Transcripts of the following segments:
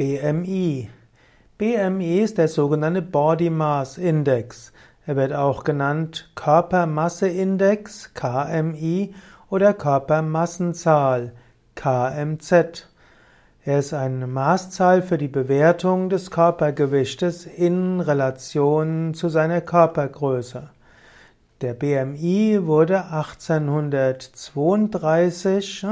BMI. BMI ist der sogenannte Body Mass Index. Er wird auch genannt Körpermasseindex, KMI, oder Körpermassenzahl, KMZ. Er ist eine Maßzahl für die Bewertung des Körpergewichtes in Relation zu seiner Körpergröße. Der BMI wurde 1832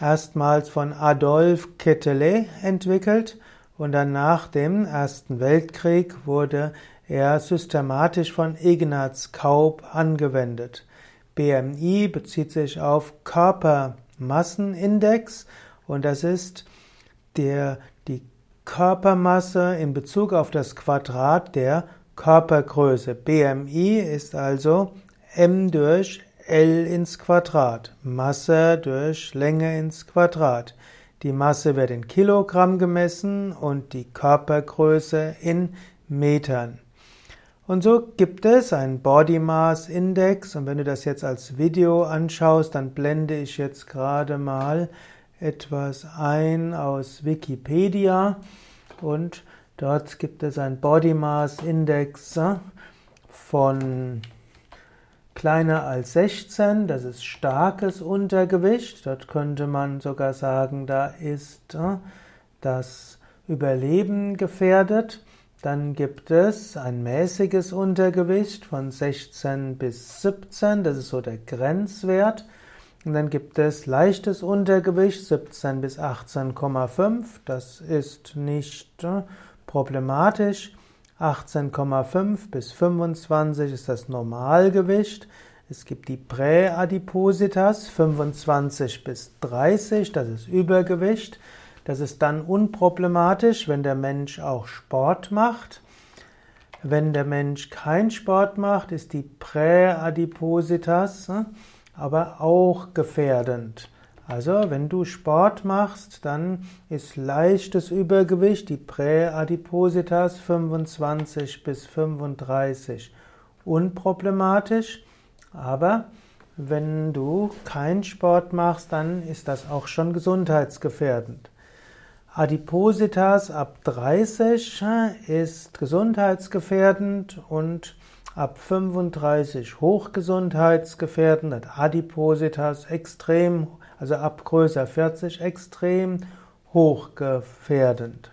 erstmals von Adolphe Quetelet entwickelt und dann nach dem Ersten Weltkrieg wurde er systematisch von Ignaz Kaub angewendet. BMI bezieht sich auf Körpermassenindex und das ist der, die Körpermasse in Bezug auf das Quadrat der Körpergröße. BMI ist also m durch L ins Quadrat, Masse durch Länge ins Quadrat. Die Masse wird in Kilogramm gemessen und die Körpergröße in Metern. Und so gibt es einen Body Mass Index und wenn du das jetzt als Video anschaust, dann blende ich jetzt gerade mal etwas ein aus Wikipedia und dort gibt es einen Body Mass Index von kleiner als 16, das ist starkes Untergewicht. Dort könnte man sogar sagen, da ist äh, das Überleben gefährdet. Dann gibt es ein mäßiges Untergewicht von 16 bis 17, das ist so der Grenzwert. Und dann gibt es leichtes Untergewicht 17 bis 18,5, das ist nicht äh, problematisch. 18,5 bis 25 ist das Normalgewicht. Es gibt die Präadipositas 25 bis 30, das ist Übergewicht. Das ist dann unproblematisch, wenn der Mensch auch Sport macht. Wenn der Mensch keinen Sport macht, ist die Präadipositas äh, aber auch gefährdend. Also, wenn du Sport machst, dann ist leichtes Übergewicht, die Präadipositas 25 bis 35 unproblematisch, aber wenn du keinen Sport machst, dann ist das auch schon gesundheitsgefährdend. Adipositas ab 30 ist gesundheitsgefährdend und ab 35 hochgesundheitsgefährdend, Adipositas extrem also ab größer 40 extrem hochgefährdend.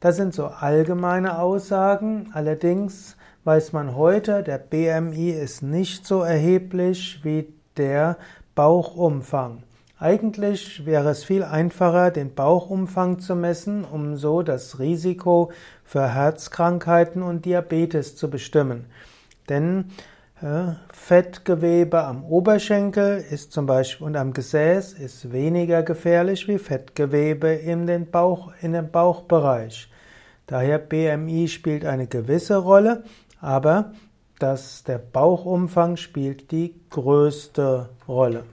Das sind so allgemeine Aussagen, allerdings weiß man heute, der BMI ist nicht so erheblich wie der Bauchumfang. Eigentlich wäre es viel einfacher, den Bauchumfang zu messen, um so das Risiko für Herzkrankheiten und Diabetes zu bestimmen. Denn Fettgewebe am Oberschenkel ist zum Beispiel und am Gesäß ist weniger gefährlich wie Fettgewebe in den Bauch, in dem Bauchbereich. Daher BMI spielt eine gewisse Rolle, aber das, der Bauchumfang spielt die größte Rolle.